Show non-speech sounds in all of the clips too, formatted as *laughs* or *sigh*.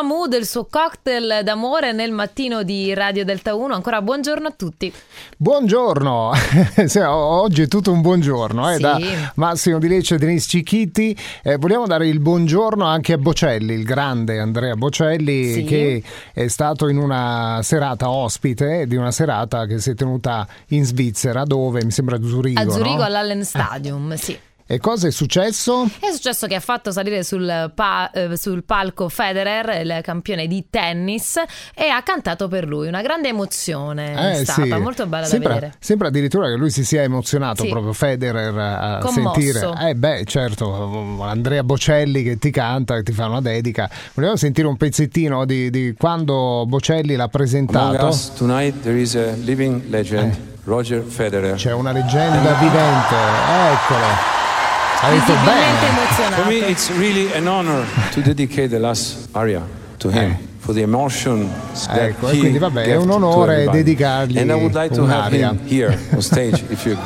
Mahmood, il suo cocktail d'amore nel mattino di Radio Delta 1. Ancora buongiorno a tutti. Buongiorno, *laughs* oggi è tutto un buongiorno eh, Sì. da Massimo Di Lecce e Denise Cicchitti. Eh, vogliamo dare il buongiorno anche a Bocelli, il grande Andrea Bocelli, Sì. che è stato in una serata ospite di una serata che si è tenuta in Svizzera, dove mi sembra a Zurigo. A Zurigo no? all'Allen Stadium, sì. E cosa è successo? È successo che ha fatto salire sul, pa- eh, sul palco Federer, il campione di tennis, e ha cantato per lui. Una grande emozione è Eh, stata, sì. molto bella sembra, da vedere. Sembra addirittura che lui si sia emozionato Sì. proprio Federer a Commosso. sentire. Eh beh, certo, Andrea Bocelli che ti canta, che ti fa una dedica. Vogliamo sentire un pezzettino di, di quando Bocelli l'ha presentato? us tonight there is a living legend, Roger Federer. C'è una leggenda vivente, eccolo. Ha detto Visibilmente bene. emozionato. For me, it's really an honor to dedicate the last aria to him eh. for the emotion that Ecco, e he quindi vabbè, è gave un to onore dedicargli And I would like to have un'aria. him here on stage if you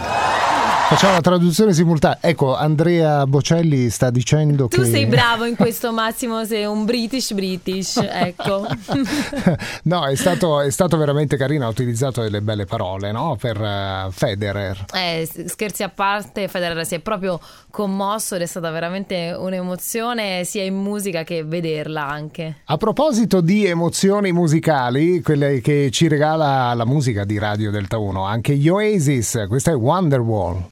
Facciamo una traduzione simultanea. Ecco, Andrea Bocelli sta dicendo Tu che... sei bravo in *laughs* questo, Massimo, sei un British British, ecco. *laughs* no, è stato, è stato veramente carino, ha utilizzato delle belle parole no? per eh, Federer. Eh, scherzi a parte, Federer si è proprio commosso ed è stata veramente un'emozione sia in musica che vederla anche. A proposito di emozioni musicali, quelle che ci regala la musica di Radio Delta 1, anche gli Oasis, questa è Wonderwall.